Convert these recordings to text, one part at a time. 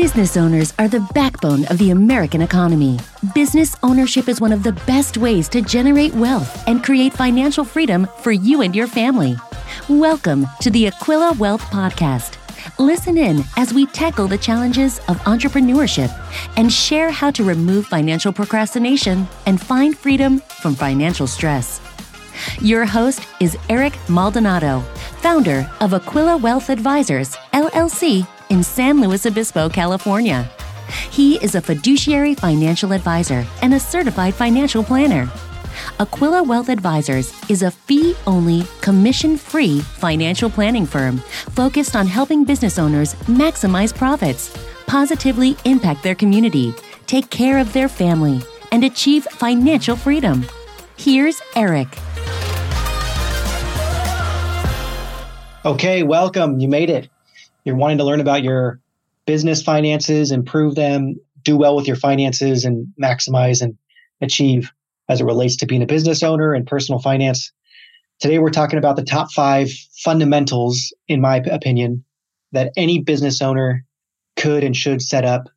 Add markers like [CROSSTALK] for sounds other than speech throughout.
Business owners are the backbone of the American economy. Business ownership is one of the best ways to generate wealth and create financial freedom for you and your family. Welcome to the Aquila Wealth Podcast. Listen in as we tackle the challenges of entrepreneurship and share how to remove financial procrastination and find freedom from financial stress. Your host is Eric Maldonado, founder of Aquila Wealth Advisors, LLC, in San Luis Obispo, California. He is a fiduciary financial advisor and a certified financial planner. Aquila Wealth Advisors is a fee only, commission free financial planning firm focused on helping business owners maximize profits, positively impact their community, take care of their family, and achieve financial freedom. Here's Eric. Okay, welcome. You made it. You're wanting to learn about your business finances, improve them, do well with your finances, and maximize and achieve as it relates to being a business owner and personal finance. Today, we're talking about the top five fundamentals, in my opinion, that any business owner could and should set up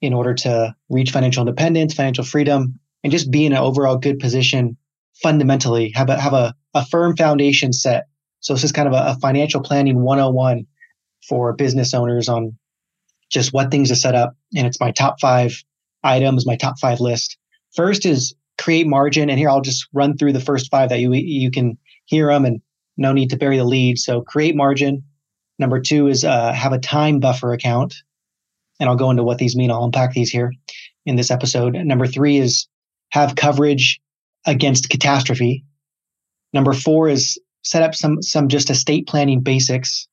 in order to reach financial independence, financial freedom, and just be in an overall good position fundamentally, have a, have a, a firm foundation set. So this is kind of a, a financial planning 101 for business owners on just what things to set up. And it's my top five items, my top five list. First is create margin. And here I'll just run through the first five that you you can hear them and no need to bury the lead. So create margin. Number two is uh, have a time buffer account. And I'll go into what these mean. I'll unpack these here in this episode. Number three is have coverage against catastrophe. Number four is set up some some just estate planning basics.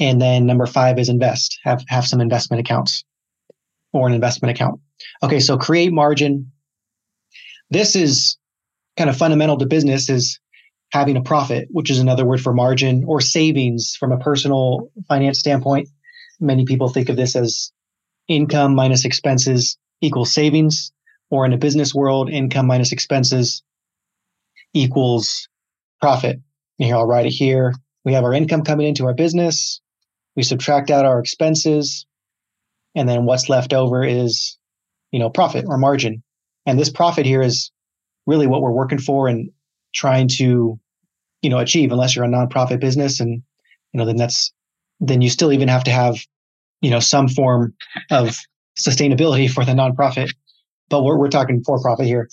And then number five is invest. Have have some investment accounts or an investment account. Okay, so create margin, this is kind of fundamental to business is having a profit, which is another word for margin or savings from a personal finance standpoint. Many people think of this as income minus expenses equals savings, or in a business world, income minus expenses equals profit. Here, I'll write it here. We have our income coming into our business. We subtract out our expenses. And then what's left over is, you know, profit or margin. And this profit here is really what we're working for and trying to, you know, achieve unless you're a nonprofit business. And, you know, then that's, then you still even have to have, you know, some form of sustainability for the nonprofit. But we're, we're talking for profit here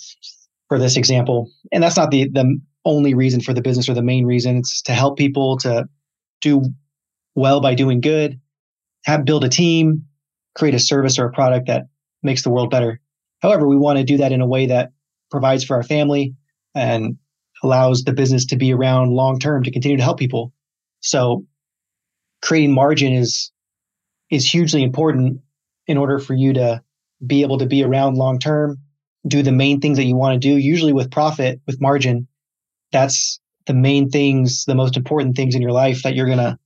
for this example. And that's not the, the only reason for the business or the main reason. It's to help people to do well by doing good, have build a team, create a service or a product that makes the world better. However, we want to do that in a way that provides for our family and allows the business to be around long term to continue to help people. So creating margin is is hugely important in order for you to be able to be around long term, do the main things that you want to do, usually with profit, with margin. That's the main things, the most important things in your life that you're going to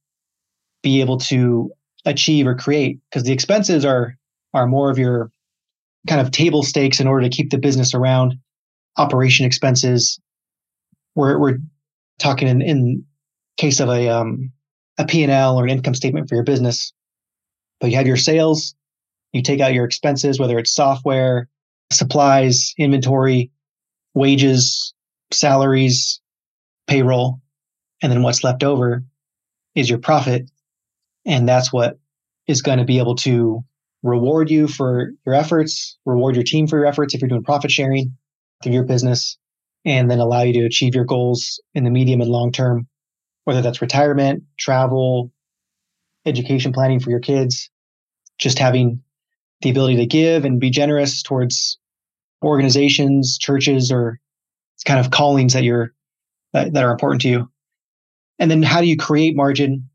be able to achieve or create because the expenses are are more of your kind of table stakes in order to keep the business around. Operation expenses we're, we're talking in, in case of a um, a P&L or an income statement for your business. But you have your sales you take out your expenses whether it's software supplies inventory wages salaries payroll and then what's left over is your profit and that's what is going to be able to reward you for your efforts, reward your team for your efforts if you're doing profit sharing through your business, and then allow you to achieve your goals in the medium and long term, whether that's retirement, travel, education planning for your kids, just having the ability to give and be generous towards organizations, churches, or kind of callings that you're that, are important to you. And then how do you create margin?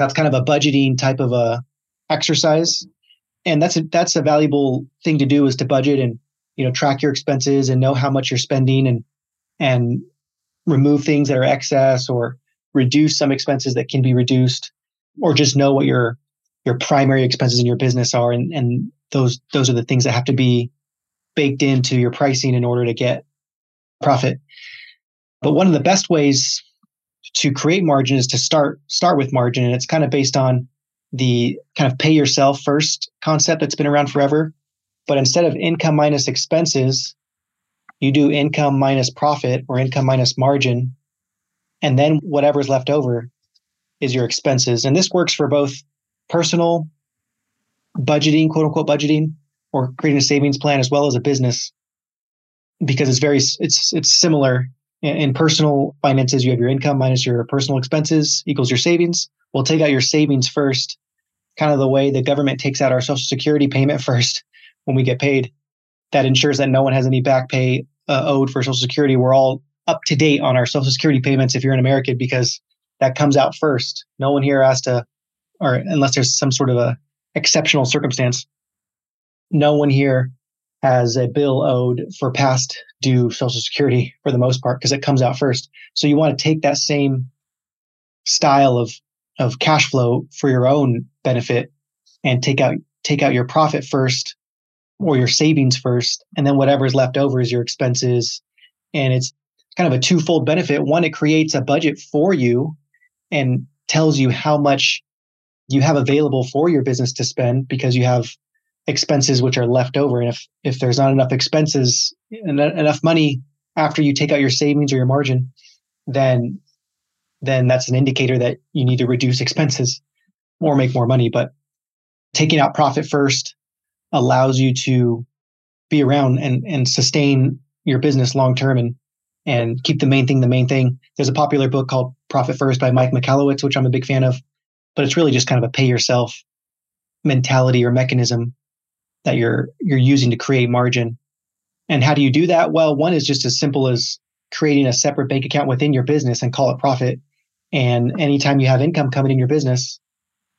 That's kind of a budgeting type of a exercise. And that's a, that's a valuable thing to do is to budget and you know track your expenses and know how much you're spending and and remove things that are excess or reduce some expenses that can be reduced or just know what your your primary expenses in your business are. And and those those are the things that have to be baked into your pricing in order to get profit. But one of the best ways to create margin is to start start with margin and it's kind of based on the kind of pay yourself first concept that's been around forever. But instead of income minus expenses, you do income minus profit or income minus margin. And then whatever's left over is your expenses. And this works for both personal budgeting, quote unquote budgeting, or creating a savings plan as well as a business because it's very it's it's similar in personal finances you have your income minus your personal expenses equals your savings. We'll take out your savings first kind of the way the government takes out our social security payment [LAUGHS] first when we get paid. That ensures that no one has any back pay uh, owed for social security. We're all up to date on our social security payments if you're an american because that comes out first. No one here has to or unless there's some sort of a exceptional circumstance no one here has a bill owed for past due Social Security for the most part because it comes out first. So you want to take that same style of of cash flow for your own benefit and take out take out your profit first or your savings first and then whatever is left over is your expenses and it's kind of a twofold benefit one it creates a budget for you and tells you how much you have available for your business to spend because you have expenses which are left over. And if, if there's not enough expenses, and enough money after you take out your savings or your margin, then then that's an indicator that you need to reduce expenses or make more money. But taking out profit first allows you to be around and, and sustain your business long term and and keep the main thing the main thing. There's a popular book called Profit First by Mike Michalowicz, which I'm a big fan of, but it's really just kind of a pay yourself mentality or mechanism that you're you're using to create margin. And how do you do that? Well, one is just as simple as creating a separate bank account within your business and call it profit. And anytime you have income coming in your business,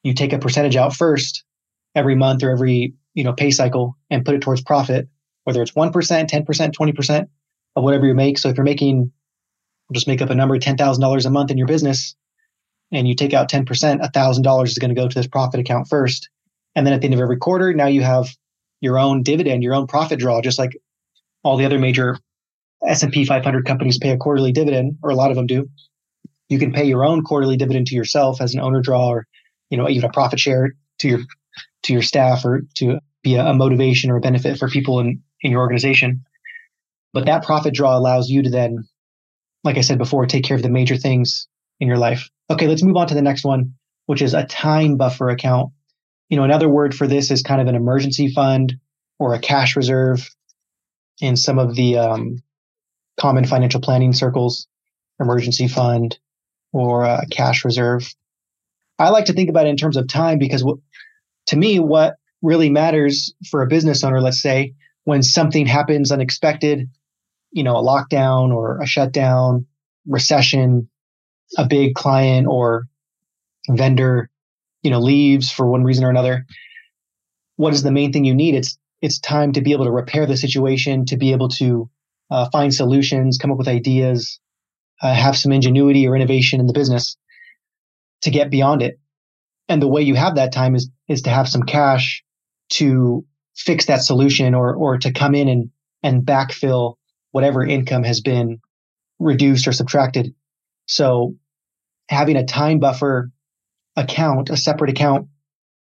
you take a percentage out first every month or every, you know, pay cycle and put it towards profit, whether it's 1%, 10%, 20% of whatever you make. So if you're making, just make up a number, $10,000 a month in your business and you take out 10%, $1,000 is going to go to this profit account first. And then at the end of every quarter, now you have your own dividend, your own profit draw, just like all the other major S&P 500 companies pay a quarterly dividend, or a lot of them do. You can pay your own quarterly dividend to yourself as an owner draw, or you know even a profit share to your to your staff, or to be a, a motivation or a benefit for people in in your organization. But that profit draw allows you to then, like I said before, take care of the major things in your life. Okay, let's move on to the next one, which is a time buffer account you know, another word for this is kind of an emergency fund or a cash reserve in some of the um, common financial planning circles, emergency fund or a cash reserve. I like to think about it in terms of time because w- to me, what really matters for a business owner, let's say, when something happens unexpected, you know, a lockdown or a shutdown, recession, a big client or vendor you know leaves for one reason or another what is the main thing you need? It's it's time to be able to repair the situation to be able to uh, find solutions come up with ideas uh, have some ingenuity or innovation in the business to get beyond it. And the way you have that time is is to have some cash to fix that solution or or to come in and and backfill whatever income has been reduced or subtracted. So having a time buffer account, a separate account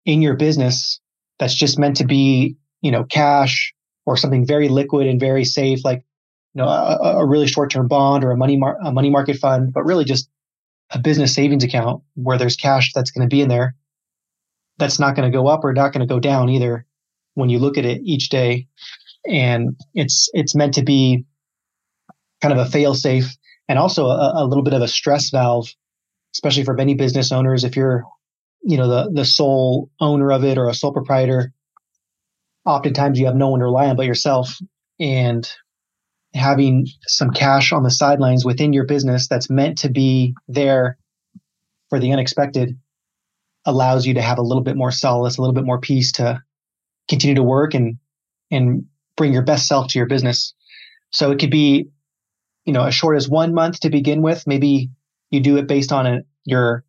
in your business that's just meant to be, you know, cash or something very liquid and very safe, like, you know, a, a really short-term bond or a money mar- a money market fund, but really just a business savings account where there's cash that's going to be in there. That's not going to go up or not going to go down either when you look at it each day. And it's it's meant to be kind of a fail safe and also a, a little bit of a stress valve especially for many business owners, if you're, you know, the, the sole owner of it or a sole proprietor, oftentimes you have no one to rely on but yourself. And having some cash on the sidelines within your business that's meant to be there for the unexpected allows you to have a little bit more solace, a little bit more peace to continue to work and and bring your best self to your business. So it could be, you know, as short as one month to begin with, maybe you do it based on a, your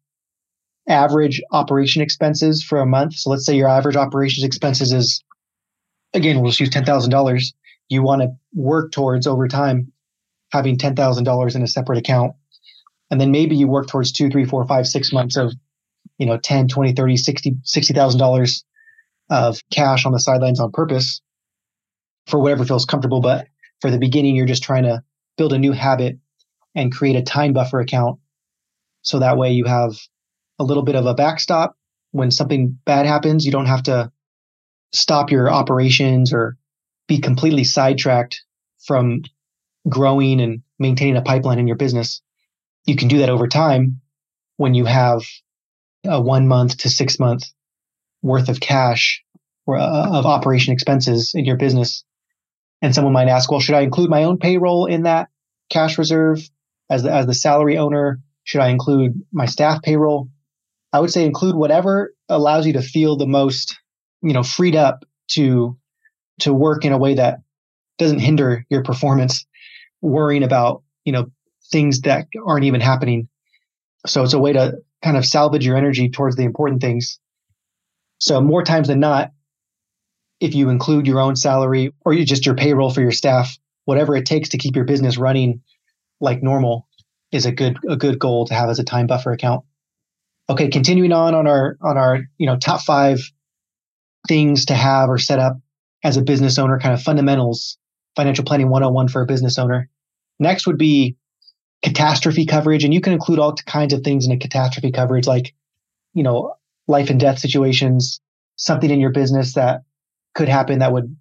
average operation expenses for a month. So let's say your average operations expenses is, again, we'll just use $10,000. You want to work towards over time having $10,000 in a separate account. And then maybe you work towards two, three, four, five, six months of you know, 10, 20, 30, 60, $60,000 of cash on the sidelines on purpose for whatever feels comfortable. But for the beginning, you're just trying to build a new habit and create a time buffer account. So that way you have a little bit of a backstop when something bad happens. You don't have to stop your operations or be completely sidetracked from growing and maintaining a pipeline in your business. You can do that over time when you have a one month to six month worth of cash or uh, of operation expenses in your business. And someone might ask, well, should I include my own payroll in that cash reserve as the, as the salary owner? Should I include my staff payroll? I would say include whatever allows you to feel the most, you know, freed up to to work in a way that doesn't hinder your performance, worrying about, you know, things that aren't even happening. So it's a way to kind of salvage your energy towards the important things. So more times than not, if you include your own salary or you just your payroll for your staff, whatever it takes to keep your business running like normal is a good a good goal to have as a time buffer account. Okay, continuing on on our on our you know top five things to have or set up as a business owner, kind of fundamentals, financial planning 101 for a business owner. Next would be catastrophe coverage, and you can include all kinds of things in a catastrophe coverage, like you know life and death situations, something in your business that could happen that would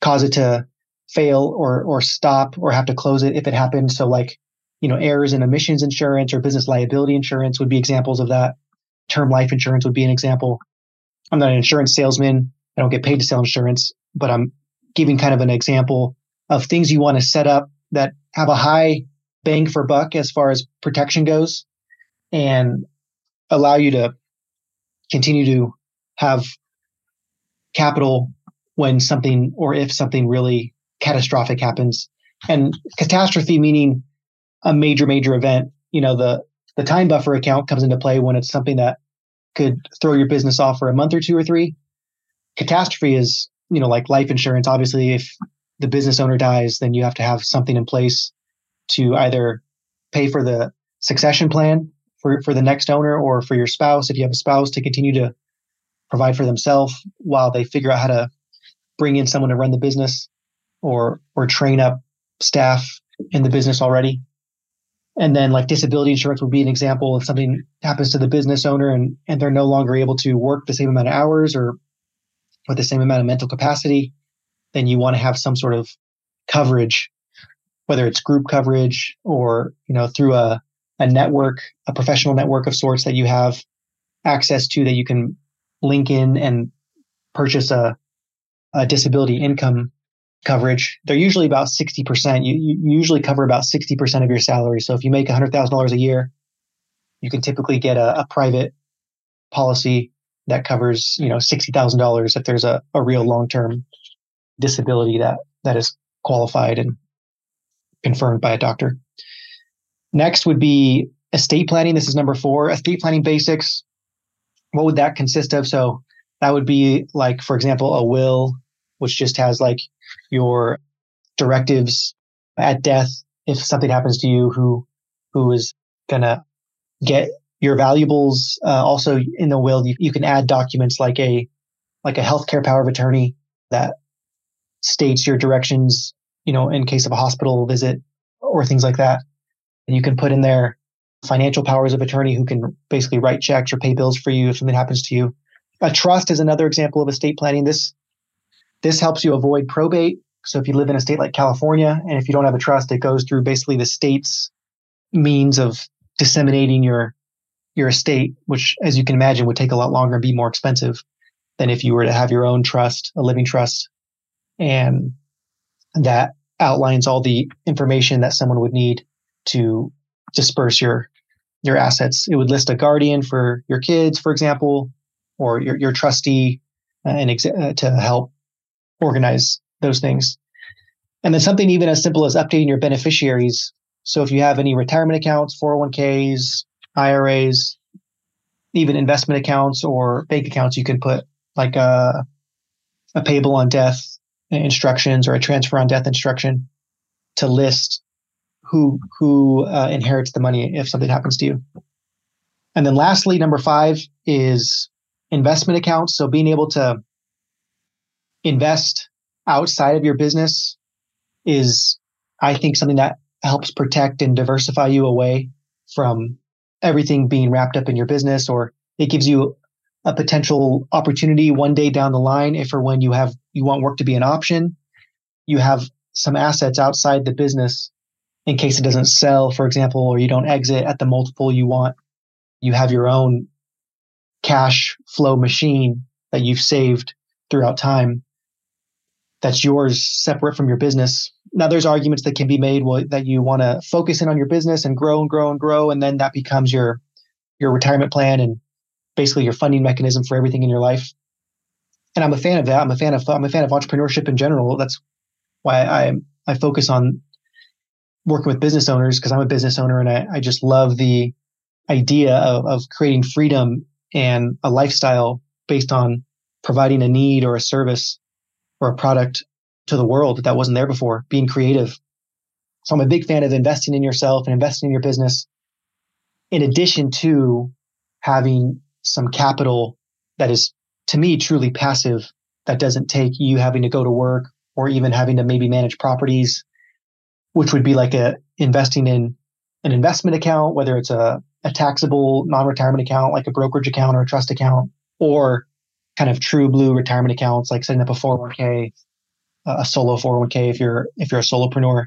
cause it to fail or or stop or have to close it if it happens. So like you know, errors and omissions insurance or business liability insurance would be examples of that. Term life insurance would be an example. I'm not an insurance salesman. I don't get paid to sell insurance, but I'm giving kind of an example of things you want to set up that have a high bang for buck as far as protection goes and allow you to continue to have capital when something or if something really catastrophic happens. And catastrophe meaning a major, major event, you know, the, the time buffer account comes into play when it's something that could throw your business off for a month or two or three. Catastrophe is, you know, like life insurance. Obviously, if the business owner dies, then you have to have something in place to either pay for the succession plan for, for the next owner or for your spouse, if you have a spouse, to continue to provide for themselves while they figure out how to bring in someone to run the business or or train up staff in the business already. And then like disability insurance would be an example if something happens to the business owner and, and they're no longer able to work the same amount of hours or with the same amount of mental capacity, then you want to have some sort of coverage, whether it's group coverage or, you know, through a, a network, a professional network of sorts that you have access to that you can link in and purchase a, a disability income coverage, they're usually about 60%. You, you usually cover about 60% of your salary. So if you make $100,000 a year, you can typically get a, a private policy that covers, you know, $60,000 if there's a, a real long-term disability that, that is qualified and confirmed by a doctor. Next would be estate planning. This is number four, estate planning basics. What would that consist of? So that would be like, for example, a will, which just has like your directives at death if something happens to you who who is gonna get your valuables uh, also in the will you, you can add documents like a like a healthcare power of attorney that states your directions you know in case of a hospital visit or things like that. And you can put in there financial powers of attorney who can basically write checks or pay bills for you if something happens to you. A trust is another example of estate planning. This this helps you avoid probate. So if you live in a state like California, and if you don't have a trust, it goes through basically the state's means of disseminating your your estate, which, as you can imagine, would take a lot longer and be more expensive than if you were to have your own trust, a living trust, and that outlines all the information that someone would need to disperse your your assets. It would list a guardian for your kids, for example, or your your trustee, uh, and exa- uh, to help organize those things. And then something even as simple as updating your beneficiaries. So if you have any retirement accounts, 401ks, IRAs, even investment accounts or bank accounts, you can put like a, a payable on death instructions or a transfer on death instruction to list who who uh, inherits the money if something happens to you. And then lastly, number five is investment accounts. So being able to invest outside of your business is, I think, something that helps protect and diversify you away from everything being wrapped up in your business, or it gives you a potential opportunity one day down the line if or when you have you want work to be an option. You have some assets outside the business in case it doesn't sell for example or you don't exit at the multiple you want. You have your own cash flow machine that you've saved throughout time that's yours separate from your business now there's arguments that can be made well, that you want to focus in on your business and grow and grow and grow and then that becomes your your retirement plan and basically your funding mechanism for everything in your life. And I'm a fan of that. I'm a fan of I'm a fan of entrepreneurship in general. That's why I I focus on working with business owners because I'm a business owner and I, I just love the idea of, of creating freedom and a lifestyle based on providing a need or a service or a product to the world that wasn't there before, being creative. So I'm a big fan of investing in yourself and investing in your business in addition to having some capital that is to me truly passive that doesn't take you having to go to work or even having to maybe manage properties which would be like a investing in an investment account whether it's a, a taxable non-retirement account like a brokerage account or a trust account or kind of true blue retirement accounts like setting up a 401k uh, a solo 401k if you're if you're a solopreneur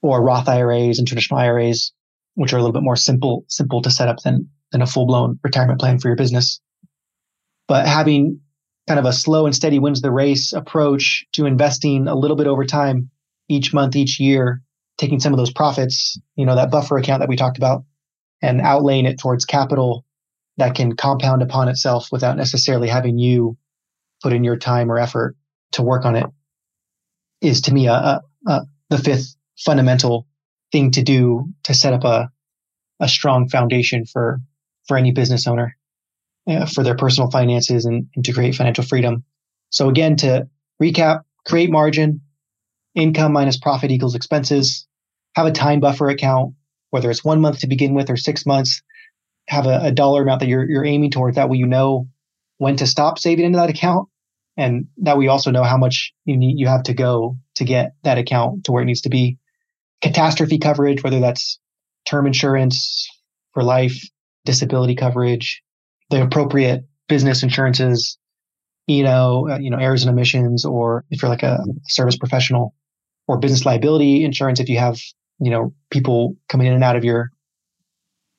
or Roth IRAs and traditional IRAs which are a little bit more simple simple to set up than than a full blown retirement plan for your business. But having kind of a slow and steady wins the race approach to investing a little bit over time each month, each year, taking some of those profits, you know, that buffer account that we talked about and outlaying it towards capital that can compound upon itself without necessarily having you put in your time or effort to work on it is to me a, a, a the fifth fundamental thing to do to set up a, a strong foundation for for any business owner uh, for their personal finances and, and to create financial freedom. So again, to recap, create margin, income minus profit equals expenses, have a time buffer account, whether it's one month to begin with or six months, have a, a dollar amount that you're, you're aiming towards. That way you know when to stop saving into that account. And that we also know how much you need, you have to go to get that account to where it needs to be. Catastrophe coverage, whether that's term insurance for life, disability coverage, the appropriate business insurances, you know, uh, you know, errors and omissions, or if you're like a service professional, or business liability insurance if you have, you know, people coming in and out of your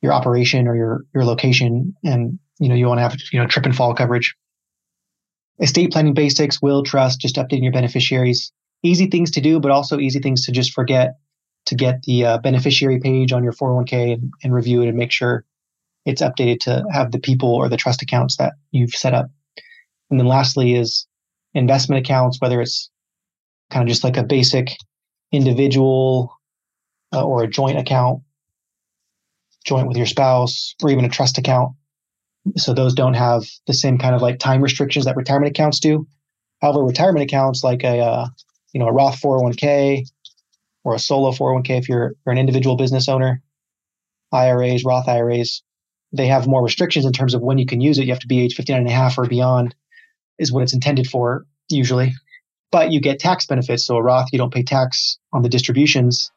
your operation or your your location, and you know, you want to have you know trip and fall coverage. Estate planning basics, will, trust, just updating your beneficiaries. Easy things to do, but also easy things to just forget to get the uh, beneficiary page on your 401k and, and review it and make sure it's updated to have the people or the trust accounts that you've set up. And then lastly is investment accounts, whether it's kind of just like a basic individual uh, or a joint account, joint with your spouse, or even a trust account. So those don't have the same kind of like time restrictions that retirement accounts do. However, retirement accounts like a uh, you know a Roth 401k or a solo 401k if you're, you're an individual business owner, IRAs, Roth IRAs, they have more restrictions in terms of when you can use it. You have to be age 59 and a half or beyond is what it's intended for usually. But you get tax benefits. So a Roth, you don't pay tax on the distributions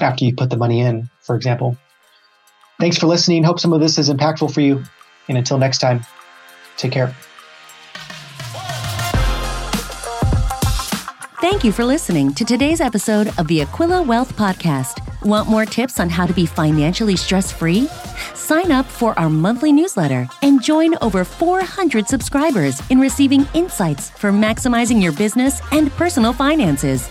after you put the money in, for example. Thanks for listening. Hope some of this is impactful for you. And until next time, take care. Thank you for listening to today's episode of the Aquila Wealth Podcast. Want more tips on how to be financially stress free? Sign up for our monthly newsletter and join over 400 subscribers in receiving insights for maximizing your business and personal finances.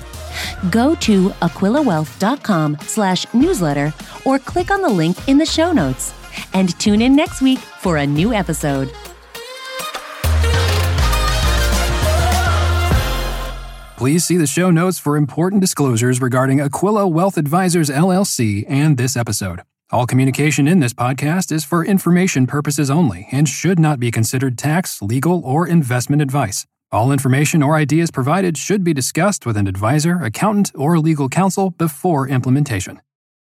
Go to aquilawealth.com slash newsletter or click on the link in the show notes. And tune in next week for a new episode. Please see the show notes for important disclosures regarding Aquila Wealth Advisors LLC and this episode. All communication in this podcast is for information purposes only and should not be considered tax, legal, or investment advice. All information or ideas provided should be discussed with an advisor, accountant, or legal counsel before implementation.